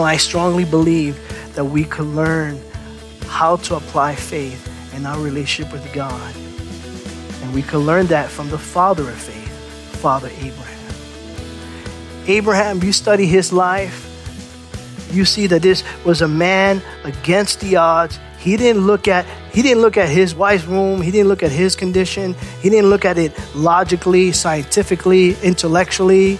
Know, I strongly believe that we could learn how to apply faith in our relationship with God. And we could learn that from the father of faith, Father Abraham. Abraham, you study his life, you see that this was a man against the odds. He didn't look at he didn't look at his wife's room, he didn't look at his condition, he didn't look at it logically, scientifically, intellectually.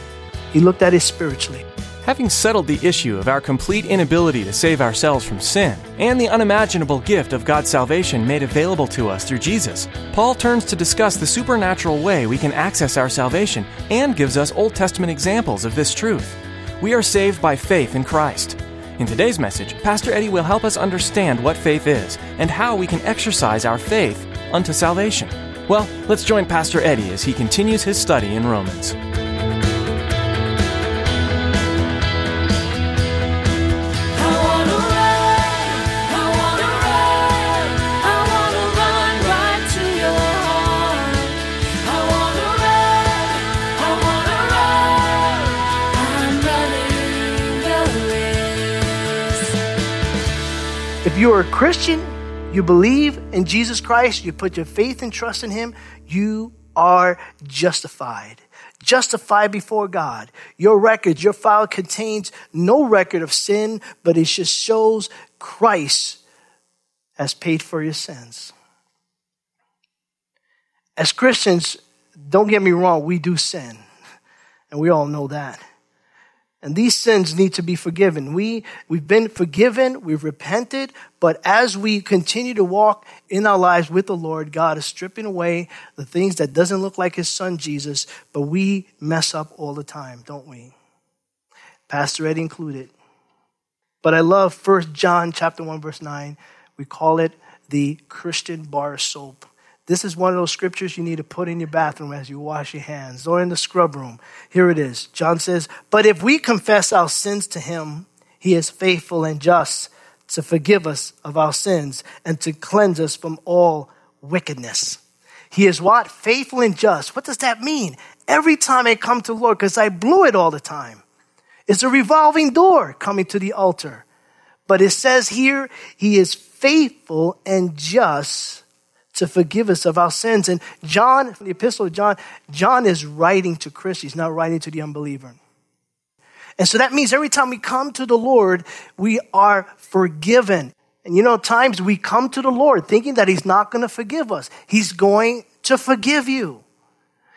He looked at it spiritually. Having settled the issue of our complete inability to save ourselves from sin and the unimaginable gift of God's salvation made available to us through Jesus, Paul turns to discuss the supernatural way we can access our salvation and gives us Old Testament examples of this truth. We are saved by faith in Christ. In today's message, Pastor Eddie will help us understand what faith is and how we can exercise our faith unto salvation. Well, let's join Pastor Eddie as he continues his study in Romans. If you are a Christian, you believe in Jesus Christ, you put your faith and trust in Him, you are justified. Justified before God. Your record, your file contains no record of sin, but it just shows Christ has paid for your sins. As Christians, don't get me wrong, we do sin. And we all know that. And these sins need to be forgiven. We, we've been forgiven, we've repented, but as we continue to walk in our lives with the Lord, God is stripping away the things that doesn't look like his son Jesus, but we mess up all the time, don't we? Pastor Eddie included. But I love 1 John chapter 1 verse 9. We call it the Christian bar soap. This is one of those scriptures you need to put in your bathroom as you wash your hands or in the scrub room. Here it is. John says, But if we confess our sins to him, he is faithful and just to forgive us of our sins and to cleanse us from all wickedness. He is what? Faithful and just. What does that mean? Every time I come to Lord, because I blew it all the time, it's a revolving door coming to the altar. But it says here, He is faithful and just to forgive us of our sins. And John, the epistle of John, John is writing to Christians, not writing to the unbeliever. And so that means every time we come to the Lord, we are forgiven. And you know, times we come to the Lord thinking that He's not going to forgive us. He's going to forgive you.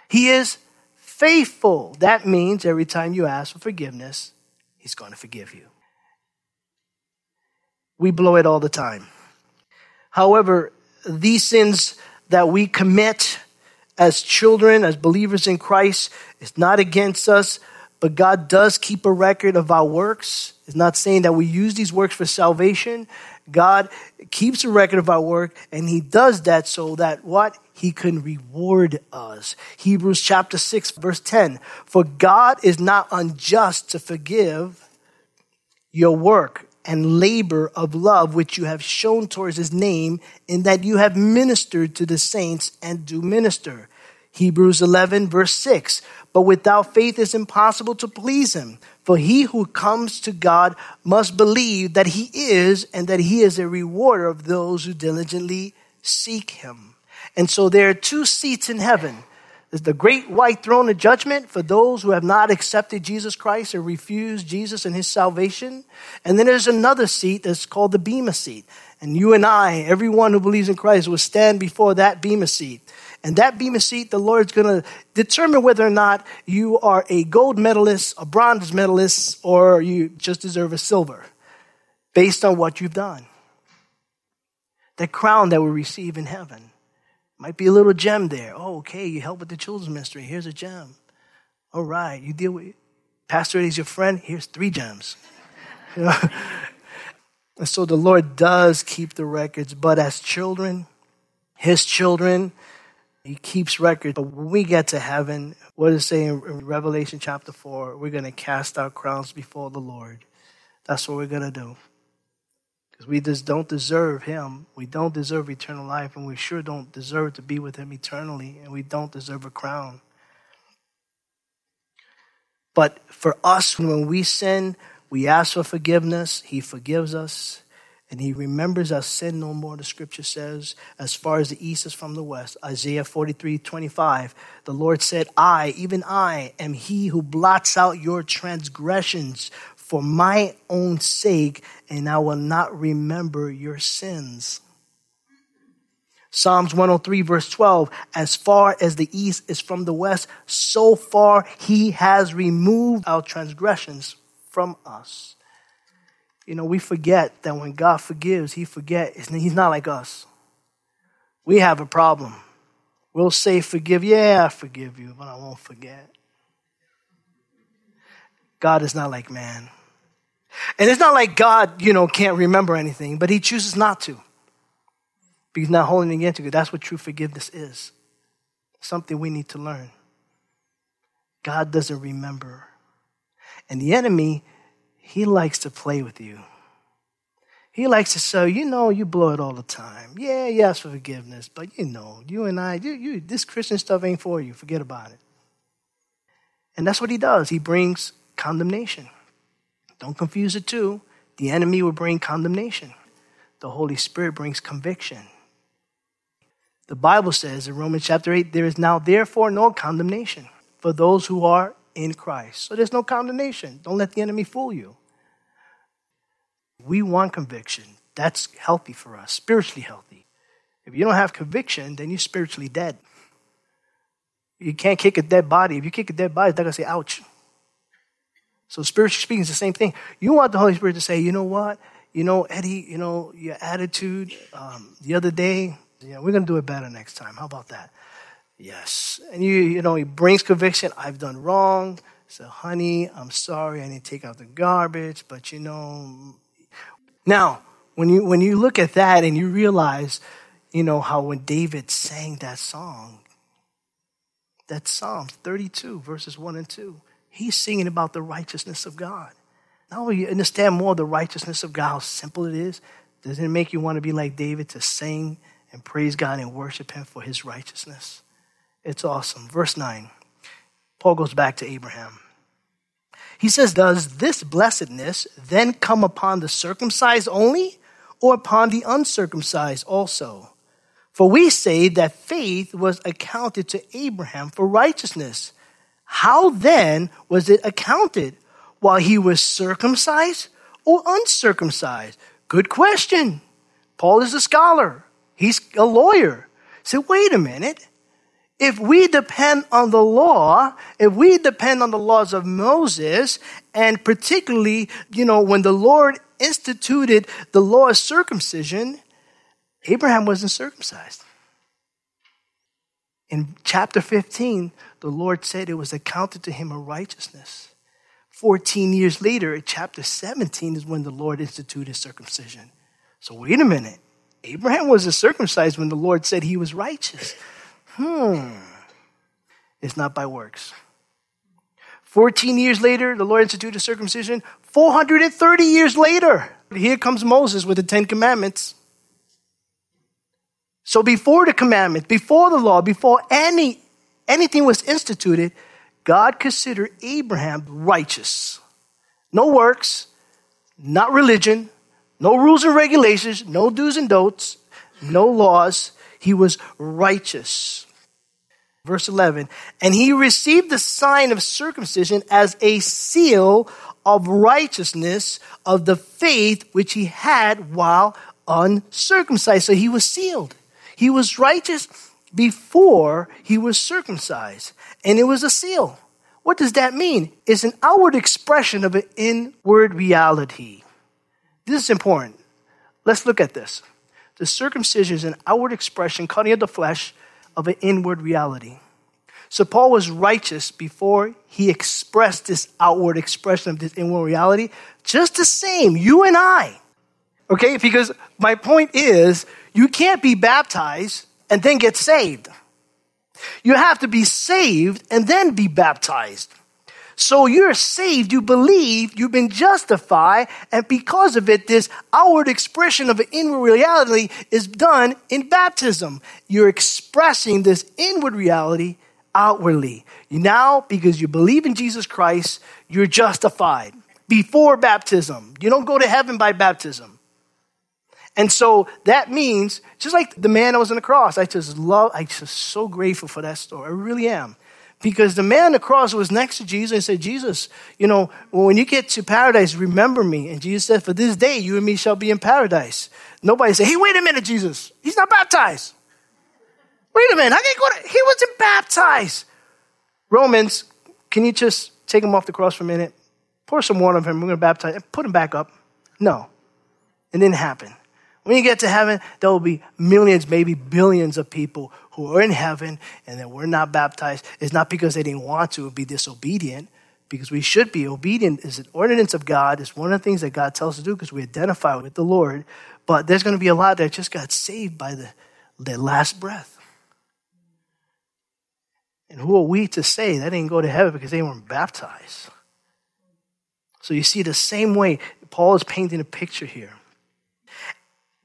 He is faithful. That means every time you ask for forgiveness, He's going to forgive you. We blow it all the time. However, these sins that we commit as children, as believers in Christ, is not against us, but God does keep a record of our works. It's not saying that we use these works for salvation. God keeps a record of our work, and He does that so that what? He can reward us. Hebrews chapter 6, verse 10. For God is not unjust to forgive your work and labor of love which you have shown towards his name, in that you have ministered to the saints and do minister. Hebrews 11, verse 6. But without faith it's impossible to please him. For he who comes to God must believe that he is, and that he is a rewarder of those who diligently seek him. And so there are two seats in heaven is the great white throne of judgment for those who have not accepted Jesus Christ or refused Jesus and his salvation. And then there's another seat that's called the Bema seat. And you and I, everyone who believes in Christ, will stand before that Bema seat. And that Bema seat, the Lord's going to determine whether or not you are a gold medalist, a bronze medalist, or you just deserve a silver based on what you've done. The crown that we receive in heaven. Might be a little gem there. Oh, okay, you help with the children's ministry. Here's a gem. All right, you deal with Pastor Eddie's your friend. Here's three gems. and so the Lord does keep the records, but as children, his children, he keeps records. But when we get to heaven, what does it say in Revelation chapter 4? We're going to cast our crowns before the Lord. That's what we're going to do. Because we just don't deserve him. We don't deserve eternal life, and we sure don't deserve to be with him eternally, and we don't deserve a crown. But for us, when we sin, we ask for forgiveness. He forgives us. And he remembers our sin no more, the scripture says, as far as the east is from the west. Isaiah 43 25. The Lord said, I, even I, am he who blots out your transgressions for my own sake, and I will not remember your sins. Psalms 103, verse 12, as far as the east is from the west, so far he has removed our transgressions from us. You know, we forget that when God forgives, he forgets. He's not like us. We have a problem. We'll say, forgive. Yeah, I forgive you, but I won't forget. God is not like man. And it's not like God, you know, can't remember anything, but he chooses not to. Because he's not holding against you. That's what true forgiveness is. Something we need to learn. God doesn't remember. And the enemy, he likes to play with you. He likes to say, you know, you blow it all the time. Yeah, you ask for forgiveness, but you know, you and I, you, you, this Christian stuff ain't for you. Forget about it. And that's what he does. He brings condemnation. Don't confuse the two. The enemy will bring condemnation. The Holy Spirit brings conviction. The Bible says in Romans chapter 8, there is now therefore no condemnation for those who are in Christ. So there's no condemnation. Don't let the enemy fool you. We want conviction. That's healthy for us, spiritually healthy. If you don't have conviction, then you're spiritually dead. You can't kick a dead body. If you kick a dead body, they're going to say, ouch. So spiritually speaking, it's the same thing. You want the Holy Spirit to say, you know what? You know, Eddie, you know, your attitude um, the other day, you know, we're going to do it better next time. How about that? Yes. And you, you know, he brings conviction. I've done wrong. So, honey, I'm sorry. I to take out the garbage. But you know, now when you when you look at that and you realize, you know, how when David sang that song, that Psalm 32 verses one and two, he's singing about the righteousness of God. Now you understand more the righteousness of God, how simple it is. Doesn't it make you want to be like David to sing and praise God and worship Him for His righteousness? It's awesome. Verse 9, Paul goes back to Abraham. He says, Does this blessedness then come upon the circumcised only, or upon the uncircumcised also? For we say that faith was accounted to Abraham for righteousness. How then was it accounted? While he was circumcised or uncircumcised? Good question. Paul is a scholar, he's a lawyer. So wait a minute if we depend on the law, if we depend on the laws of Moses, and particularly, you know, when the Lord instituted the law of circumcision, Abraham wasn't circumcised. In chapter 15, the Lord said it was accounted to him a righteousness. 14 years later, chapter 17, is when the Lord instituted circumcision. So, wait a minute. Abraham wasn't circumcised when the Lord said he was righteous. Hmm. It's not by works. 14 years later, the Lord instituted circumcision. 430 years later, here comes Moses with the Ten Commandments. So before the commandment, before the law, before any anything was instituted, God considered Abraham righteous. No works, not religion, no rules and regulations, no do's and don'ts, no laws. He was righteous. Verse 11, and he received the sign of circumcision as a seal of righteousness of the faith which he had while uncircumcised. So he was sealed. He was righteous before he was circumcised. And it was a seal. What does that mean? It's an outward expression of an inward reality. This is important. Let's look at this. The circumcision is an outward expression, cutting of the flesh, of an inward reality. So Paul was righteous before he expressed this outward expression of this inward reality. Just the same, you and I. Okay? Because my point is, you can't be baptized and then get saved. You have to be saved and then be baptized. So you're saved, you believe, you've been justified, and because of it, this outward expression of an inward reality is done in baptism. You're expressing this inward reality outwardly. Now, because you believe in Jesus Christ, you're justified before baptism. You don't go to heaven by baptism. And so that means, just like the man that was on the cross, I just love, I just so grateful for that story. I really am. Because the man on the cross was next to Jesus and said, Jesus, you know, when you get to paradise, remember me. And Jesus said, For this day, you and me shall be in paradise. Nobody said, Hey, wait a minute, Jesus. He's not baptized. Wait a minute, I can't go to, he wasn't baptized. Romans, can you just take him off the cross for a minute? Pour some water on him, we're going to baptize him, put him back up. No, it didn't happen. When you get to heaven, there will be millions, maybe billions of people who are in heaven and that were not baptized. It's not because they didn't want to be disobedient, because we should be. Obedient is an ordinance of God. It's one of the things that God tells us to do because we identify with the Lord. But there's going to be a lot that just got saved by the, their last breath. And who are we to say that didn't go to heaven because they weren't baptized? So you see, the same way Paul is painting a picture here.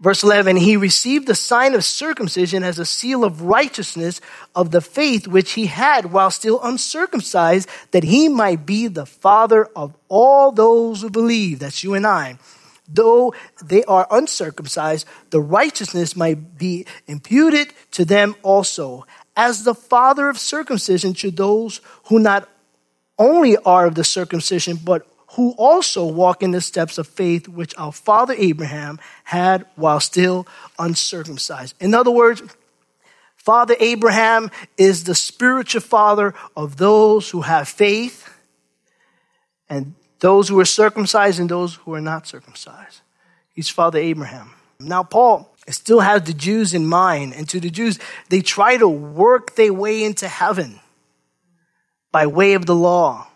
Verse 11, he received the sign of circumcision as a seal of righteousness of the faith which he had while still uncircumcised, that he might be the father of all those who believe. That's you and I. Though they are uncircumcised, the righteousness might be imputed to them also as the father of circumcision to those who not only are of the circumcision, but who also walk in the steps of faith which our father Abraham had while still uncircumcised. In other words, Father Abraham is the spiritual father of those who have faith and those who are circumcised and those who are not circumcised. He's Father Abraham. Now, Paul still has the Jews in mind. And to the Jews, they try to work their way into heaven by way of the law.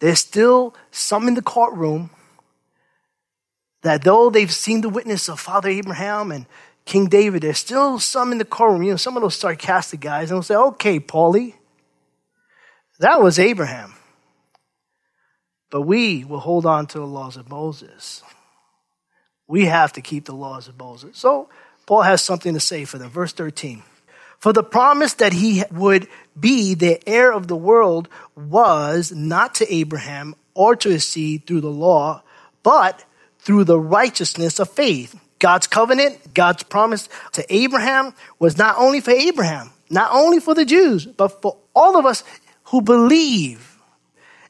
There's still some in the courtroom that though they've seen the witness of Father Abraham and King David, there's still some in the courtroom, you know, some of those sarcastic guys, and they'll say, okay, Paulie, that was Abraham. But we will hold on to the laws of Moses. We have to keep the laws of Moses. So Paul has something to say for them. Verse 13. For the promise that he would be the heir of the world was not to Abraham or to his seed through the law, but through the righteousness of faith. God's covenant, God's promise to Abraham was not only for Abraham, not only for the Jews, but for all of us who believe.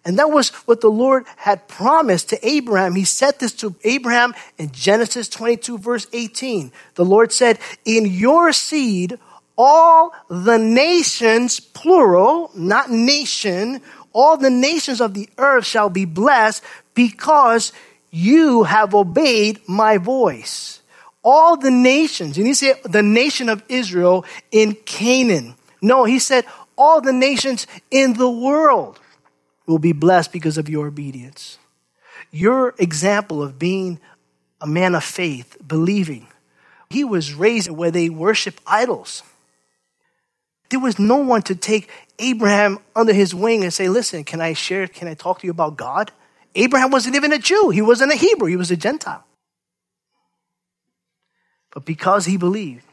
And that was what the Lord had promised to Abraham. He said this to Abraham in Genesis 22, verse 18. The Lord said, In your seed, all the nations, plural, not nation, all the nations of the earth shall be blessed because you have obeyed my voice. All the nations, and he said the nation of Israel in Canaan. No, he said all the nations in the world will be blessed because of your obedience. Your example of being a man of faith, believing. He was raised where they worship idols. There was no one to take Abraham under his wing and say, Listen, can I share, can I talk to you about God? Abraham wasn't even a Jew, he wasn't a Hebrew, he was a Gentile. But because he believed,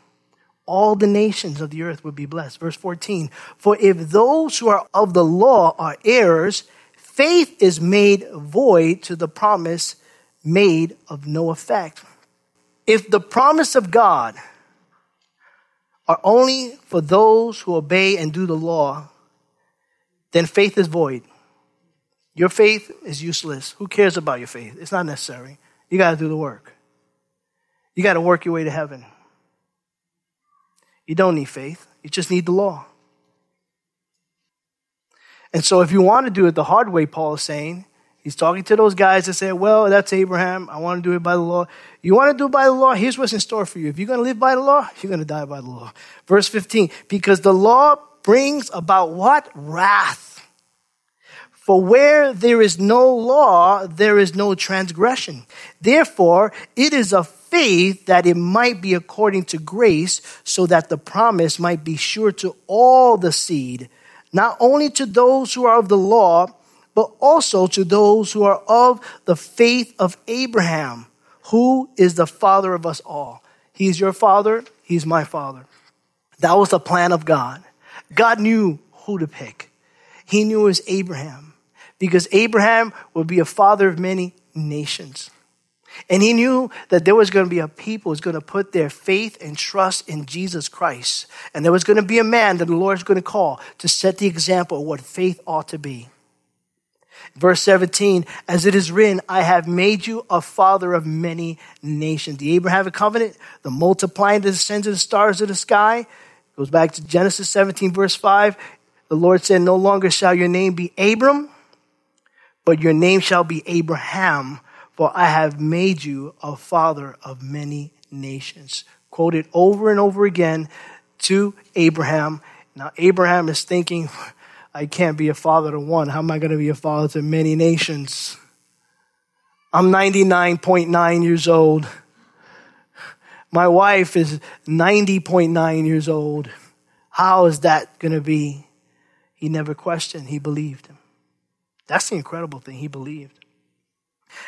all the nations of the earth would be blessed. Verse 14, for if those who are of the law are heirs, faith is made void to the promise made of no effect. If the promise of God are only for those who obey and do the law, then faith is void. Your faith is useless. Who cares about your faith? It's not necessary. You got to do the work. You got to work your way to heaven. You don't need faith, you just need the law. And so, if you want to do it the hard way, Paul is saying, he's talking to those guys that say, Well, that's Abraham. I want to do it by the law. You want to do it by the law? Here's what's in store for you. If you're going to live by the law, you're going to die by the law. Verse 15, because the law brings about what? Wrath. For where there is no law, there is no transgression. Therefore, it is of faith that it might be according to grace, so that the promise might be sure to all the seed, not only to those who are of the law, but also to those who are of the faith of Abraham, who is the father of us all. He's your father, he's my father. That was the plan of God. God knew who to pick. He knew it was Abraham because Abraham would be a father of many nations. And he knew that there was going to be a people who was going to put their faith and trust in Jesus Christ. And there was going to be a man that the Lord is going to call to set the example of what faith ought to be. Verse 17, as it is written, I have made you a father of many nations. The Abrahamic covenant, the multiplying the descendants of the stars of the sky, goes back to Genesis 17, verse 5. The Lord said, No longer shall your name be Abram, but your name shall be Abraham, for I have made you a father of many nations. Quoted over and over again to Abraham. Now, Abraham is thinking, I can't be a father to one. How am I going to be a father to many nations? I'm 99.9 years old. My wife is 90.9 years old. How is that going to be? He never questioned, he believed. him. That's the incredible thing. He believed.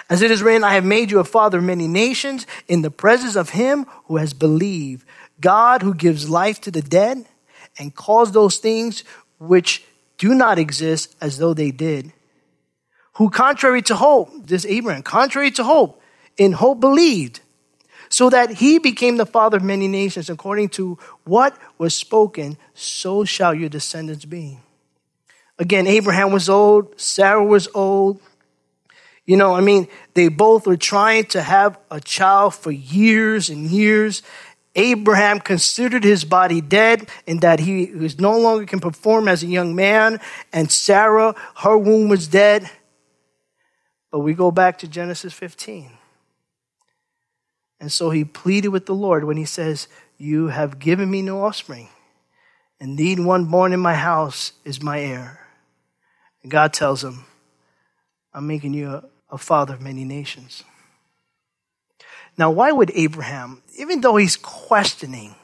As it is written, I have made you a father of many nations in the presence of him who has believed. God who gives life to the dead and calls those things which do not exist as though they did. Who contrary to hope, this Abraham, contrary to hope, in hope believed, so that he became the father of many nations according to what was spoken, so shall your descendants be. Again, Abraham was old, Sarah was old. You know, I mean, they both were trying to have a child for years and years. Abraham considered his body dead and that he was no longer can perform as a young man. And Sarah, her womb was dead. But we go back to Genesis 15. And so he pleaded with the Lord when he says, You have given me no offspring. Indeed, one born in my house is my heir. And God tells him, I'm making you a, a father of many nations. Now, why would Abraham, even though he's questioning,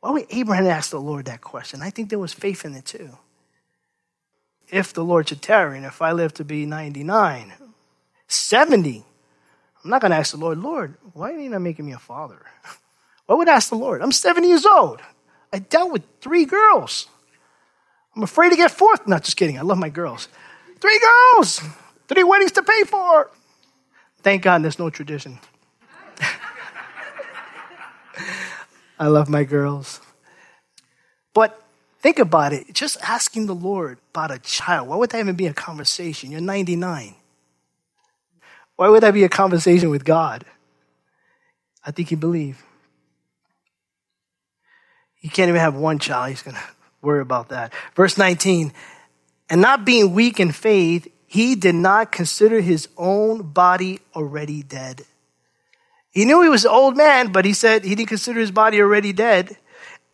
why would Abraham ask the Lord that question? I think there was faith in it too. If the Lord should tarry, and if I live to be 99, 70, I'm not going to ask the Lord, Lord, why are you not making me a father? Why would I ask the Lord? I'm 70 years old. I dealt with three girls. I'm afraid to get fourth. Not just kidding. I love my girls. Three girls, three weddings to pay for. Thank God there's no tradition. I love my girls. But think about it. Just asking the Lord about a child, why would that even be a conversation? You're 99. Why would that be a conversation with God? I think you believe. You can't even have one child. He's going to worry about that. Verse 19, and not being weak in faith, he did not consider his own body already dead. He knew he was an old man, but he said he didn't consider his body already dead.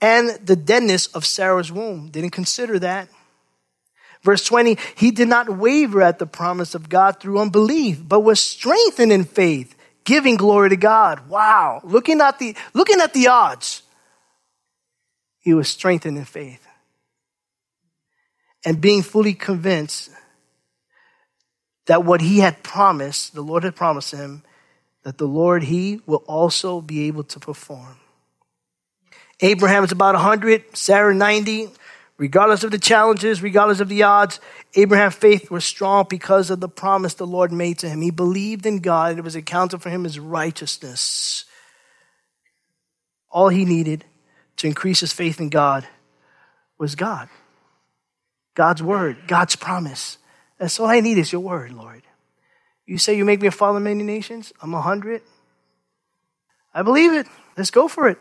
And the deadness of Sarah's womb didn't consider that. Verse 20, he did not waver at the promise of God through unbelief, but was strengthened in faith, giving glory to God. Wow. Looking at the, looking at the odds, he was strengthened in faith and being fully convinced that what he had promised, the Lord had promised him, that the Lord, he will also be able to perform. Abraham is about 100, Sarah 90. Regardless of the challenges, regardless of the odds, Abraham's faith was strong because of the promise the Lord made to him. He believed in God, and it was accounted for him as righteousness. All he needed to increase his faith in God was God. God's word, God's promise. That's all I need is your word, Lord. You say you make me a father of many nations? I'm a hundred. I believe it. Let's go for it.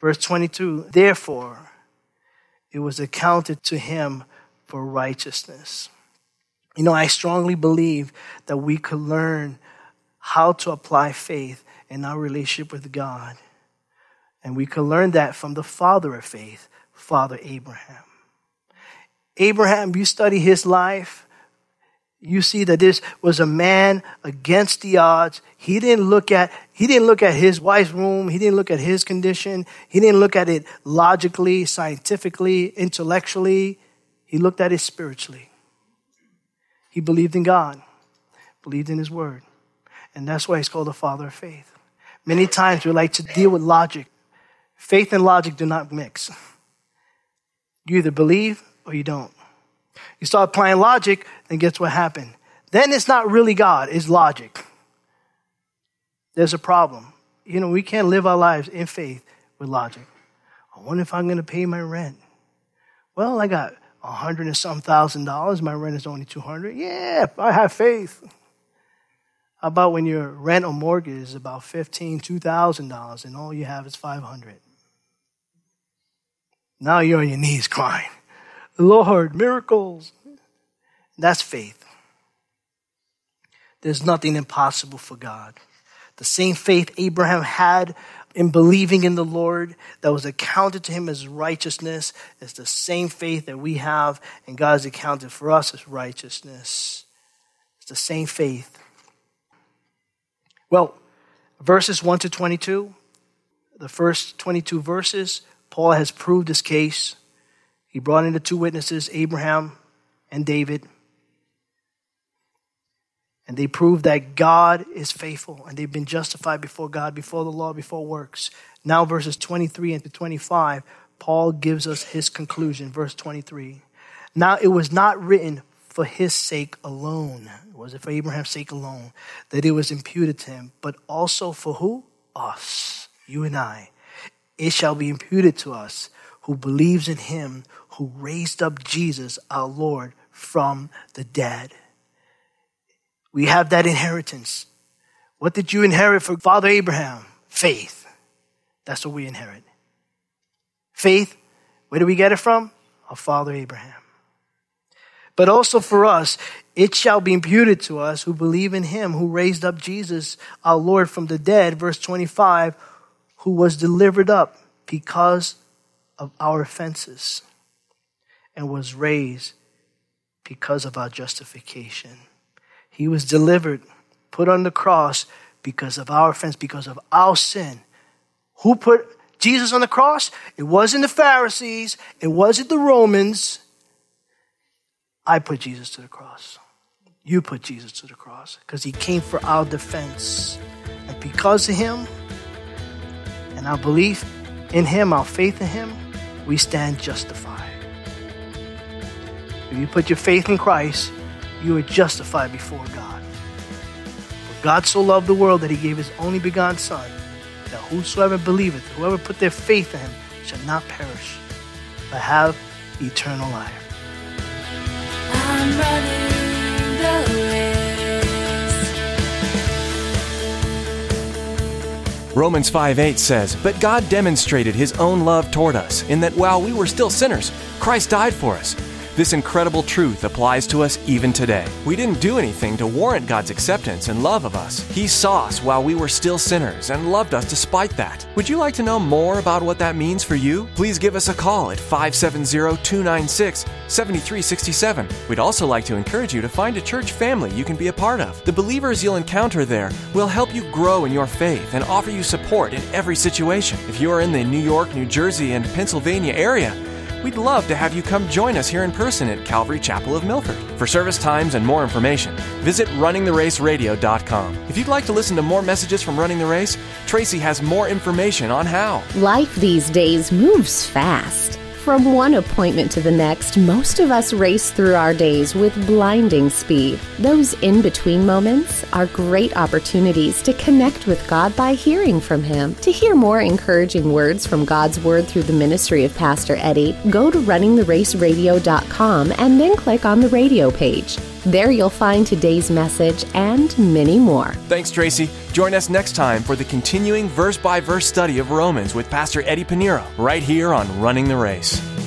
Verse 22 Therefore, it was accounted to him for righteousness. You know, I strongly believe that we could learn how to apply faith in our relationship with God. And we could learn that from the father of faith, Father Abraham. Abraham, you study his life, you see that this was a man against the odds. He didn't look at he didn't look at his wife's room, he didn't look at his condition, he didn't look at it logically, scientifically, intellectually. He looked at it spiritually. He believed in God, believed in his word. And that's why he's called the father of faith. Many times we like to deal with logic. Faith and logic do not mix. You either believe or you don't. You start applying logic, then guess what happened? Then it's not really God, it's logic. There's a problem. You know, we can't live our lives in faith with logic. I wonder if I'm going to pay my rent. Well, I got a hundred and some thousand dollars. My rent is only 200. Yeah, I have faith. How about when your rent or mortgage is about fifteen, two thousand dollars, and all you have is five hundred? Now you're on your knees crying. Lord, miracles. That's faith. There's nothing impossible for God. The same faith Abraham had in believing in the Lord that was accounted to him as righteousness is the same faith that we have and God has accounted for us as righteousness. It's the same faith. Well, verses 1 to 22, the first 22 verses, Paul has proved his case. He brought in the two witnesses, Abraham and David. And they proved that God is faithful and they've been justified before God, before the law, before works. Now, verses 23 and 25, Paul gives us his conclusion. Verse 23. Now, it was not written for his sake alone, was it for Abraham's sake alone, that it was imputed to him, but also for who? Us, you and I. It shall be imputed to us who believes in him who raised up Jesus, our Lord, from the dead. We have that inheritance. What did you inherit from Father Abraham? Faith. That's what we inherit. Faith, where do we get it from? Our Father Abraham. But also for us, it shall be imputed to us who believe in him who raised up Jesus, our Lord, from the dead, verse 25, who was delivered up because of our offenses and was raised because of our justification. He was delivered, put on the cross because of our offense, because of our sin. Who put Jesus on the cross? It wasn't the Pharisees, it wasn't the Romans. I put Jesus to the cross. You put Jesus to the cross because he came for our defense. And because of him and our belief in him, our faith in him, we stand justified. If you put your faith in Christ, you are justified before God. For God so loved the world that he gave his only begotten Son, that whosoever believeth, whoever put their faith in him, shall not perish, but have eternal life. Romans 5 8 says, But God demonstrated his own love toward us, in that while we were still sinners, Christ died for us. This incredible truth applies to us even today. We didn't do anything to warrant God's acceptance and love of us. He saw us while we were still sinners and loved us despite that. Would you like to know more about what that means for you? Please give us a call at 570 296 7367. We'd also like to encourage you to find a church family you can be a part of. The believers you'll encounter there will help you grow in your faith and offer you support in every situation. If you are in the New York, New Jersey, and Pennsylvania area, We'd love to have you come join us here in person at Calvary Chapel of Milford. For service times and more information, visit runningtheraceradio.com. If you'd like to listen to more messages from Running the Race, Tracy has more information on how. Life these days moves fast. From one appointment to the next, most of us race through our days with blinding speed. Those in between moments are great opportunities to connect with God by hearing from Him. To hear more encouraging words from God's Word through the ministry of Pastor Eddie, go to runningtheraceradio.com and then click on the radio page. There you'll find today's message and many more. Thanks, Tracy. Join us next time for the continuing verse by verse study of Romans with Pastor Eddie Pinero, right here on Running the Race.